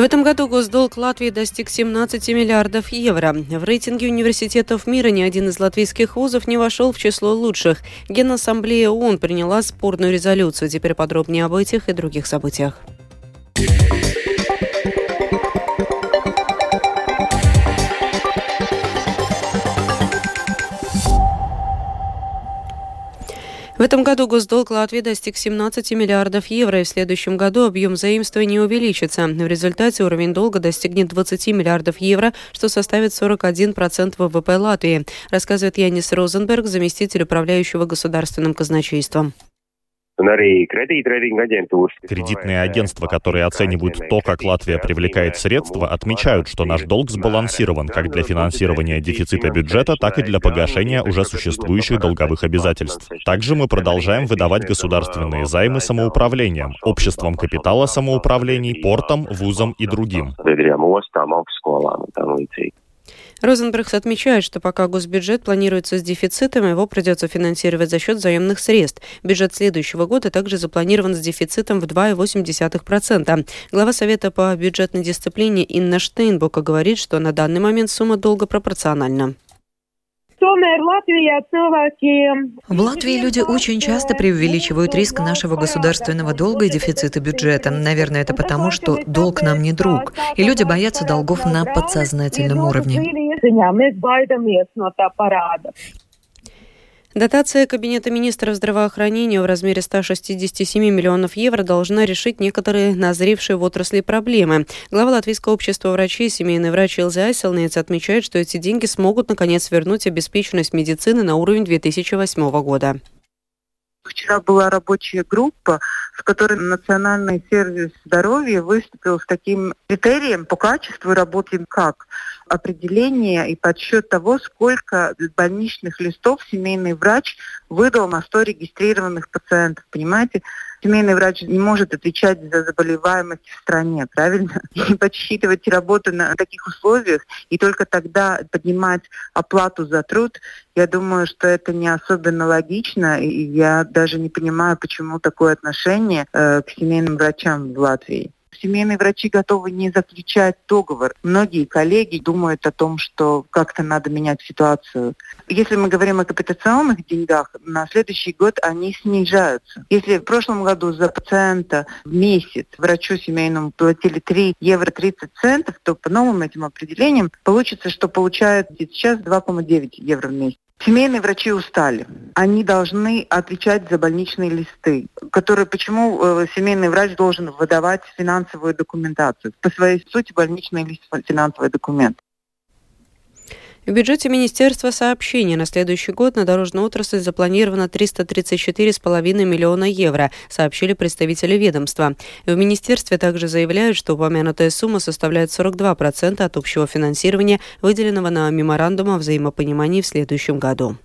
В этом году госдолг Латвии достиг 17 миллиардов евро. В рейтинге университетов мира ни один из латвийских вузов не вошел в число лучших. Генассамблея ООН приняла спорную резолюцию. Теперь подробнее об этих и других событиях. В этом году госдолг Латвии достиг 17 миллиардов евро, и в следующем году объем заимствования увеличится. В результате уровень долга достигнет 20 миллиардов евро, что составит 41% ВВП Латвии, рассказывает Янис Розенберг, заместитель управляющего государственным казначейством. Кредитные агентства, которые оценивают то, как Латвия привлекает средства, отмечают, что наш долг сбалансирован как для финансирования дефицита бюджета, так и для погашения уже существующих долговых обязательств. Также мы продолжаем выдавать государственные займы самоуправлением, обществам капитала самоуправлений, портам, вузам и другим. Розенбергс отмечает, что пока госбюджет планируется с дефицитом, его придется финансировать за счет заемных средств. Бюджет следующего года также запланирован с дефицитом в 2,8%. Глава Совета по бюджетной дисциплине Инна Штейнбока говорит, что на данный момент сумма долга пропорциональна. В Латвии люди очень часто преувеличивают риск нашего государственного долга и дефицита бюджета. Наверное, это потому, что долг нам не друг, и люди боятся долгов на подсознательном уровне. Дотация Кабинета министров здравоохранения в размере 167 миллионов евро должна решить некоторые назревшие в отрасли проблемы. Глава Латвийского общества врачей, семейный врач Илза Айселнец отмечает, что эти деньги смогут наконец вернуть обеспеченность медицины на уровень 2008 года. Вчера была рабочая группа, в которой Национальный сервис здоровья выступил с таким критерием по качеству работы, как определение и подсчет того, сколько больничных листов семейный врач выдал на 100 регистрированных пациентов. Понимаете, семейный врач не может отвечать за заболеваемость в стране, правильно? И подсчитывать работу на таких условиях и только тогда поднимать оплату за труд, я думаю, что это не особенно логично, и я даже не понимаю, почему такое отношение э, к семейным врачам в Латвии семейные врачи готовы не заключать договор. Многие коллеги думают о том, что как-то надо менять ситуацию. Если мы говорим о капитационных деньгах, на следующий год они снижаются. Если в прошлом году за пациента в месяц врачу семейному платили 3 евро 30 центов, то по новым этим определениям получится, что получают сейчас 2,9 евро в месяц. Семейные врачи устали. Они должны отвечать за больничные листы, которые почему э, семейный врач должен выдавать финансовую документацию. По своей сути больничный лист финансовый документ. В бюджете Министерства сообщения на следующий год на дорожную отрасль запланировано 334,5 миллиона евро, сообщили представители ведомства. В Министерстве также заявляют, что упомянутая сумма составляет 42% от общего финансирования, выделенного на меморандум о взаимопонимании в следующем году.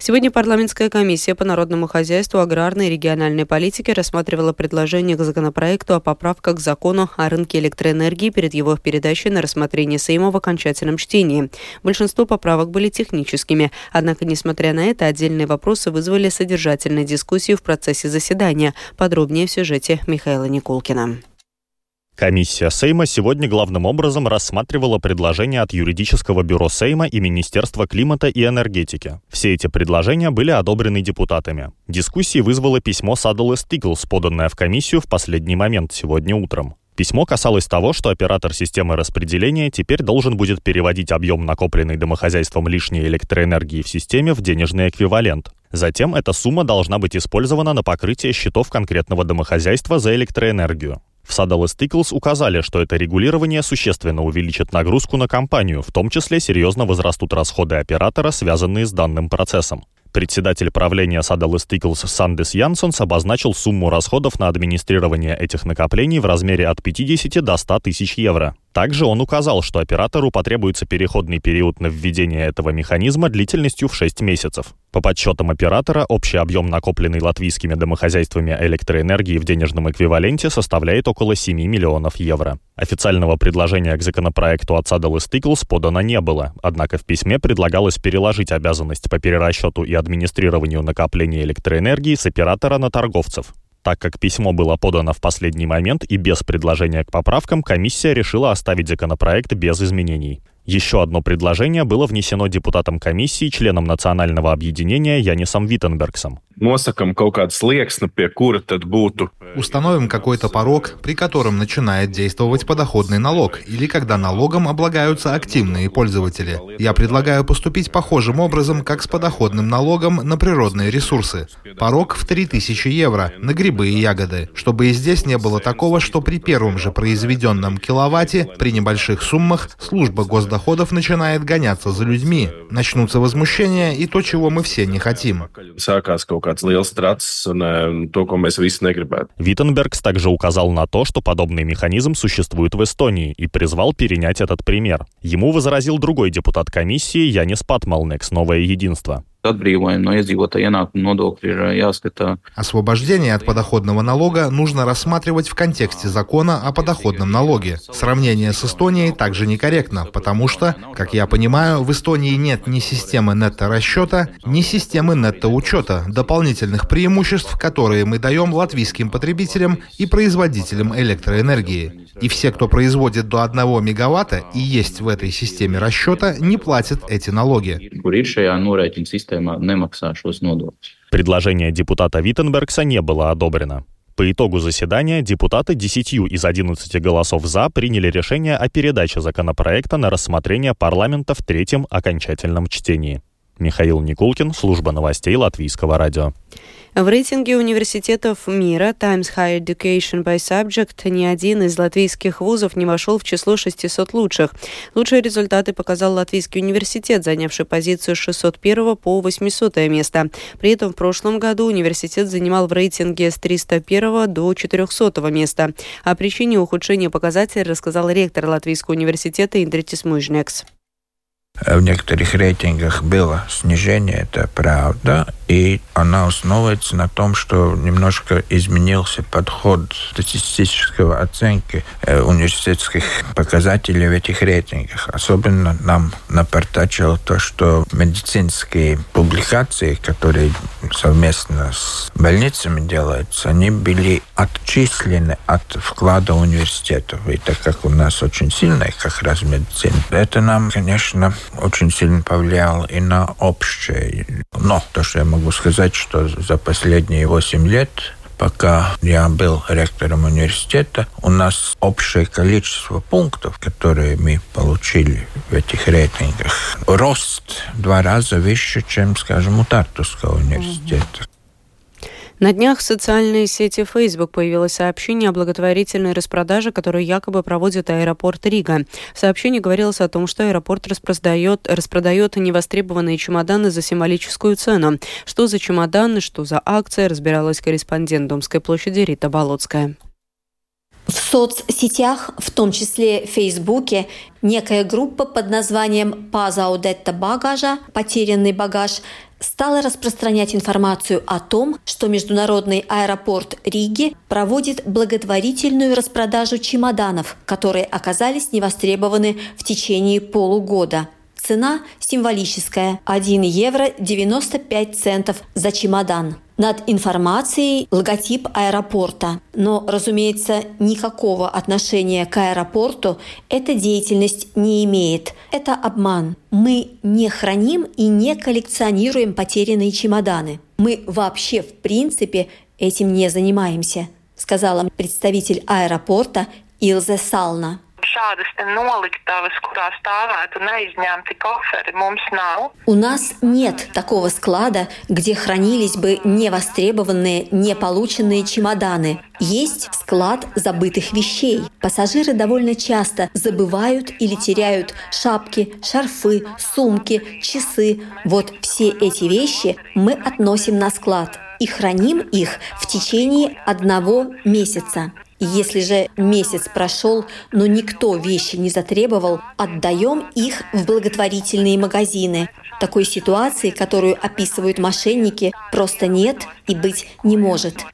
Сегодня парламентская комиссия по народному хозяйству, аграрной и региональной политике рассматривала предложение к законопроекту о поправках к закону о рынке электроэнергии перед его передачей на рассмотрение Сейма в окончательном чтении. Большинство поправок были техническими, однако, несмотря на это, отдельные вопросы вызвали содержательную дискуссию в процессе заседания. Подробнее в сюжете Михаила Никулкина. Комиссия Сейма сегодня главным образом рассматривала предложения от юридического бюро Сейма и Министерства климата и энергетики. Все эти предложения были одобрены депутатами. Дискуссии вызвало письмо Saddle Stiggles, поданное в комиссию в последний момент сегодня утром. Письмо касалось того, что оператор системы распределения теперь должен будет переводить объем накопленной домохозяйством лишней электроэнергии в системе в денежный эквивалент. Затем эта сумма должна быть использована на покрытие счетов конкретного домохозяйства за электроэнергию. В Saddle Stickles указали, что это регулирование существенно увеличит нагрузку на компанию, в том числе серьезно возрастут расходы оператора, связанные с данным процессом. Председатель правления Saddle Stickles Сандес Янсонс обозначил сумму расходов на администрирование этих накоплений в размере от 50 до 100 тысяч евро. Также он указал, что оператору потребуется переходный период на введение этого механизма длительностью в 6 месяцев. По подсчетам оператора, общий объем накопленный латвийскими домохозяйствами электроэнергии в денежном эквиваленте составляет около 7 миллионов евро. Официального предложения к законопроекту от Saddle Stickles подано не было, однако в письме предлагалось переложить обязанность по перерасчету и администрированию накопления электроэнергии с оператора на торговцев. Так как письмо было подано в последний момент и без предложения к поправкам, комиссия решила оставить законопроект без изменений. Еще одно предложение было внесено депутатом комиссии, членом национального объединения Янисом Виттенбергсом. Nosakam kaut kādu slieksni, pie kura tad būtu Установим какой-то порог, при котором начинает действовать подоходный налог, или когда налогом облагаются активные пользователи. Я предлагаю поступить похожим образом, как с подоходным налогом на природные ресурсы. Порог в 3000 евро на грибы и ягоды, чтобы и здесь не было такого, что при первом же произведенном киловатте, при небольших суммах, служба госдоходов начинает гоняться за людьми. Начнутся возмущения и то, чего мы все не хотим. Kaut kāds liels trats un eh, to, ko mēs visi negribētu. Виттенбергс также указал на то, что подобный механизм существует в Эстонии и призвал перенять этот пример. Ему возразил другой депутат комиссии Янис Патмалнекс «Новое единство». Atbrīvojumu no iedzīvotāja ienākuma nodokļa ir jāskata. Освобождение от подоходного налога нужно рассматривать в контексте закона о подоходном налоге. Сравнение с Эстонией также некорректно, потому что, как я понимаю, в Эстонии нет ни системы нетто-расчета, ни системы нетто-учета, дополнительных преимуществ, которые мы даем латвийским потребителям и производителям электроэнергии. И все, кто производит до 1 мегаватта и есть в этой системе расчета, не платят эти налоги. Предложение депутата Виттенбергса не было одобрено. По итогу заседания депутаты 10 из 11 голосов «за» приняли решение о передаче законопроекта на рассмотрение парламента в третьем окончательном чтении. Михаил Никулкин, служба новостей Латвийского радио. В рейтинге университетов мира Times Higher Education by Subject ни один из латвийских вузов не вошел в число 600 лучших. Лучшие результаты показал Латвийский университет, занявший позицию с 601 по 800 место. При этом в прошлом году университет занимал в рейтинге с 301 до 400 места. О причине ухудшения показателей рассказал ректор Латвийского университета Индритис Мужнекс. В некоторых рейтингах было снижение, это правда, и она основывается на том, что немножко изменился подход статистического оценки э, университетских показателей в этих рейтингах. Особенно нам напортачило то, что медицинские публикации, которые совместно с больницами делаются, они были отчислены от вклада университетов. И так как у нас очень сильная как раз медицина, это нам, конечно, очень сильно повлияло и на общее. Но то, что я могу сказать, что за последние 8 лет пока я был ректором университета, у нас общее количество пунктов, которые мы получили в этих рейтингах, рост два раза выше, чем, скажем, у Тартусского университета. На днях в социальной сети Facebook появилось сообщение о благотворительной распродаже, которую якобы проводит аэропорт Рига. В сообщении говорилось о том, что аэропорт распродает, распродает невостребованные чемоданы за символическую цену. Что за чемоданы, что за акция, разбиралась корреспондент Домской площади Рита Болотская. В соцсетях, в том числе в Фейсбуке, некая группа под названием «Пазаудетта багажа» – «Потерянный багаж» стала распространять информацию о том, что Международный аэропорт Риги проводит благотворительную распродажу чемоданов, которые оказались невостребованы в течение полугода. Цена символическая – 1 евро 95 центов за чемодан. Над информацией логотип аэропорта. Но, разумеется, никакого отношения к аэропорту эта деятельность не имеет. Это обман. Мы не храним и не коллекционируем потерянные чемоданы. Мы вообще, в принципе, этим не занимаемся, сказала представитель аэропорта Илзе Сална. Šādas noliktavas, kurā stāvētu neizņemti koferi, mums nav. У нас нет такого склада, где хранились бы невостребованные, неполученные чемоданы. Есть склад забытых вещей. Пассажиры довольно часто забывают или теряют шапки, шарфы, сумки, часы. Вот все эти вещи мы относим на склад и храним их в течение одного месяца. Если же месяц прошел, но никто вещи не затребовал, отдаем их в благотворительные магазины. Такой ситуации, которую описывают мошенники, просто нет и быть не может.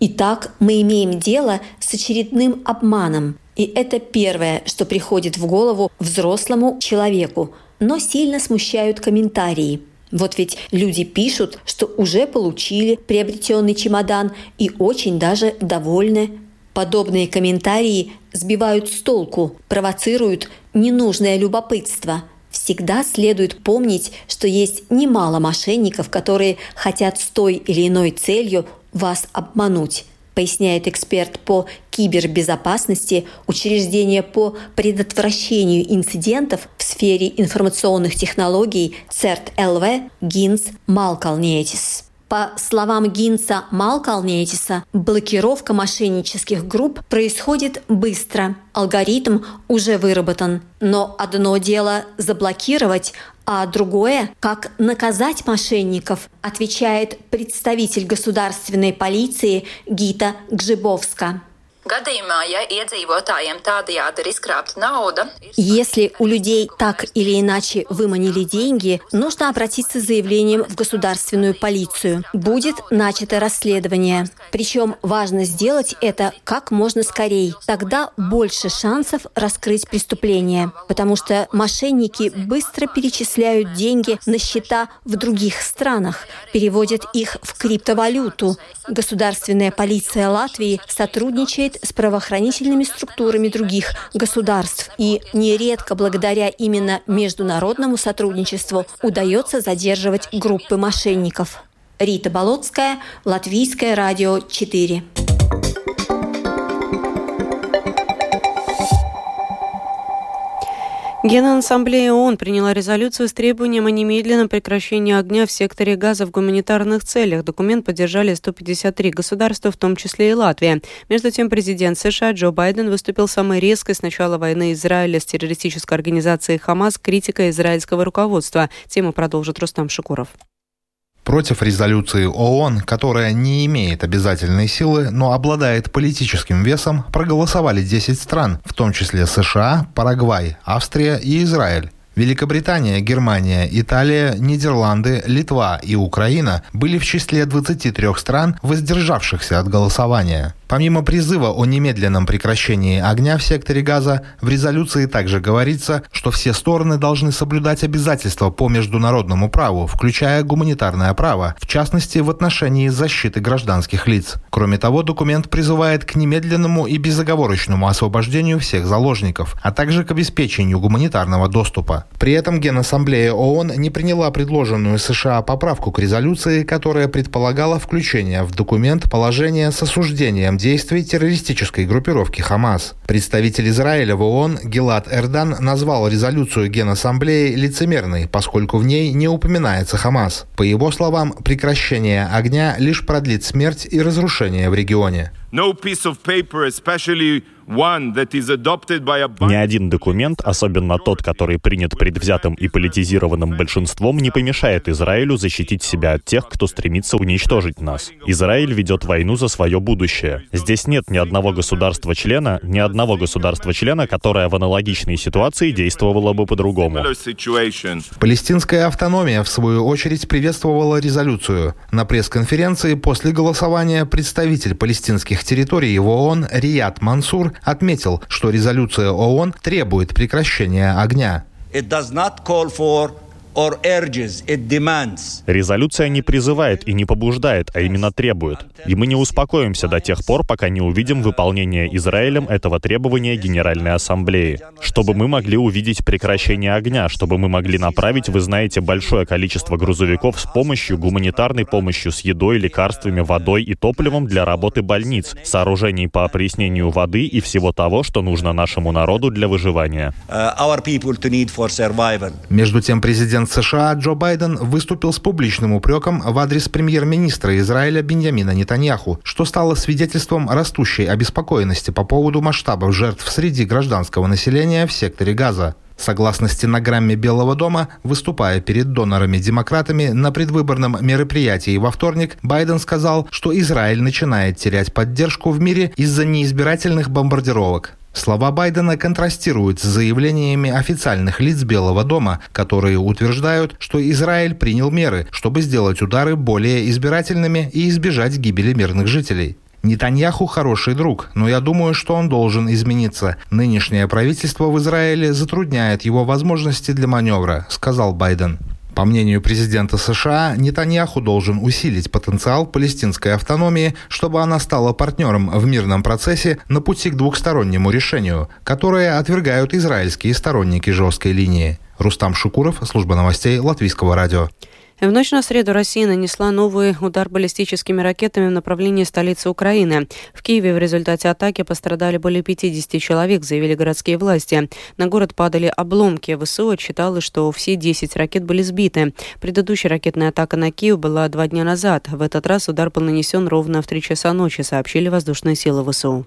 Итак, мы имеем дело с очередным обманом. И это первое, что приходит в голову взрослому человеку. Но сильно смущают комментарии. Вот ведь люди пишут, что уже получили приобретенный чемодан и очень даже довольны. Подобные комментарии сбивают с толку, провоцируют ненужное любопытство. Всегда следует помнить, что есть немало мошенников, которые хотят с той или иной целью вас обмануть поясняет эксперт по кибербезопасности учреждения по предотвращению инцидентов в сфере информационных технологий ЦЕРТ-ЛВ Гинс Малкалнетис. По словам Гинца Малкалнетиса, блокировка мошеннических групп происходит быстро. Алгоритм уже выработан. Но одно дело заблокировать, а другое – как наказать мошенников, отвечает представитель государственной полиции Гита Гжибовска. Gadījumā, ja iedzīvotājiem tādajādi ir изкрапта науда... Если у людей так или иначе выманили деньги, нужно обратиться с заявлением в государственную полицию. Будет начато расследование. Причем важно сделать это как можно скорее. Тогда больше шансов раскрыть преступление, потому что мошенники быстро перечисляют деньги на счета в других странах, переводят их в криптовалюту. Государственная полиция Латвии сотрудничает с правоохранительными структурами других государств. И нередко благодаря именно международному сотрудничеству удается задерживать группы мошенников. Рита Болотская, Латвийское радио 4. Генассамблея ООН приняла резолюцию с требованием о немедленном прекращении огня в секторе газа в гуманитарных целях. Документ поддержали 153 государства, в том числе и Латвия. Между тем, президент США Джо Байден выступил самой резкой с начала войны Израиля с террористической организацией «Хамас» критикой израильского руководства. Тему продолжит Рустам Шукуров. Против резолюции ООН, которая не имеет обязательной силы, но обладает политическим весом, проголосовали 10 стран, в том числе США, Парагвай, Австрия и Израиль. Великобритания, Германия, Италия, Нидерланды, Литва и Украина были в числе 23 стран, воздержавшихся от голосования. Помимо призыва о немедленном прекращении огня в секторе Газа, в резолюции также говорится, что все стороны должны соблюдать обязательства по международному праву, включая гуманитарное право, в частности в отношении защиты гражданских лиц. Кроме того, документ призывает к немедленному и безоговорочному освобождению всех заложников, а также к обеспечению гуманитарного доступа. При этом Генассамблея ООН не приняла предложенную США поправку к резолюции, которая предполагала включение в документ положения с осуждением действий террористической группировки «Хамас». Представитель Израиля в ООН Гилад Эрдан назвал резолюцию Генассамблеи лицемерной, поскольку в ней не упоминается «Хамас». По его словам, прекращение огня лишь продлит смерть и разрушение в регионе. No piece of paper, especially ни один документ, особенно тот, который принят предвзятым и политизированным большинством, не помешает Израилю защитить себя от тех, кто стремится уничтожить нас. Израиль ведет войну за свое будущее. Здесь нет ни одного государства-члена, ни одного государства-члена, которое в аналогичной ситуации действовало бы по-другому. Палестинская автономия, в свою очередь, приветствовала резолюцию. На пресс-конференции после голосования представитель палестинских территорий в ООН Рият Мансур отметил, что резолюция ООН требует прекращения огня. It does not call for Резолюция не призывает и не побуждает, а именно требует. И мы не успокоимся до тех пор, пока не увидим выполнение Израилем этого требования Генеральной Ассамблеи. Чтобы мы могли увидеть прекращение огня, чтобы мы могли направить, вы знаете, большое количество грузовиков с помощью, гуманитарной помощью, с едой, лекарствами, водой и топливом для работы больниц, сооружений по опреснению воды и всего того, что нужно нашему народу для выживания. Uh, Между тем, президент Президент США Джо Байден выступил с публичным упреком в адрес премьер-министра Израиля Беньямина Нетаньяху, что стало свидетельством растущей обеспокоенности по поводу масштабов жертв среди гражданского населения в секторе Газа. Согласно стенограмме Белого дома, выступая перед донорами-демократами на предвыборном мероприятии во вторник, Байден сказал, что Израиль начинает терять поддержку в мире из-за неизбирательных бомбардировок. Слова Байдена контрастируют с заявлениями официальных лиц Белого дома, которые утверждают, что Израиль принял меры, чтобы сделать удары более избирательными и избежать гибели мирных жителей. Нетаньяху хороший друг, но я думаю, что он должен измениться. Нынешнее правительство в Израиле затрудняет его возможности для маневра, сказал Байден. По мнению президента США, Нетаньяху должен усилить потенциал палестинской автономии, чтобы она стала партнером в мирном процессе на пути к двухстороннему решению, которое отвергают израильские сторонники жесткой линии. Рустам Шукуров, служба новостей Латвийского радио. В ночь на среду Россия нанесла новый удар баллистическими ракетами в направлении столицы Украины. В Киеве в результате атаки пострадали более 50 человек, заявили городские власти. На город падали обломки. ВСУ отчиталось, что все 10 ракет были сбиты. Предыдущая ракетная атака на Киев была два дня назад. В этот раз удар был нанесен ровно в 3 часа ночи, сообщили воздушные силы ВСУ.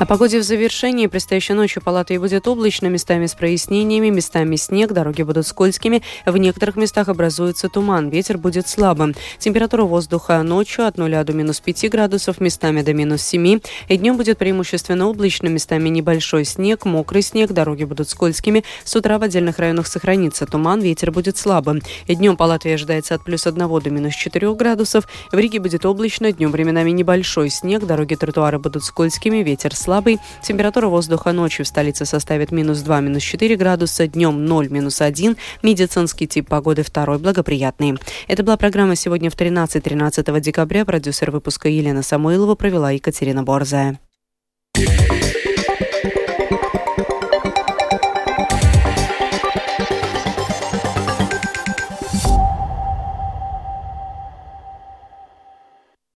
О погоде в завершении. Предстоящей ночью по будет облачно, местами с прояснениями, местами снег, дороги будут скользкими. В некоторых местах образуется туман, ветер будет слабым. Температура воздуха ночью от 0 до минус 5 градусов, местами до минус 7. И днем будет преимущественно облачно, местами небольшой снег, мокрый снег, дороги будут скользкими. С утра в отдельных районах сохранится туман, ветер будет слабым. И днем по Латвии ожидается от плюс 1 до минус 4 градусов. В Риге будет облачно, днем временами небольшой снег, дороги тротуары будут скользкими, ветер слабый слабый. Температура воздуха ночью в столице составит минус 2, минус 4 градуса, днем 0, минус 1. Медицинский тип погоды второй благоприятный. Это была программа сегодня в 13-13 декабря. Продюсер выпуска Елена Самойлова провела Екатерина Борзая.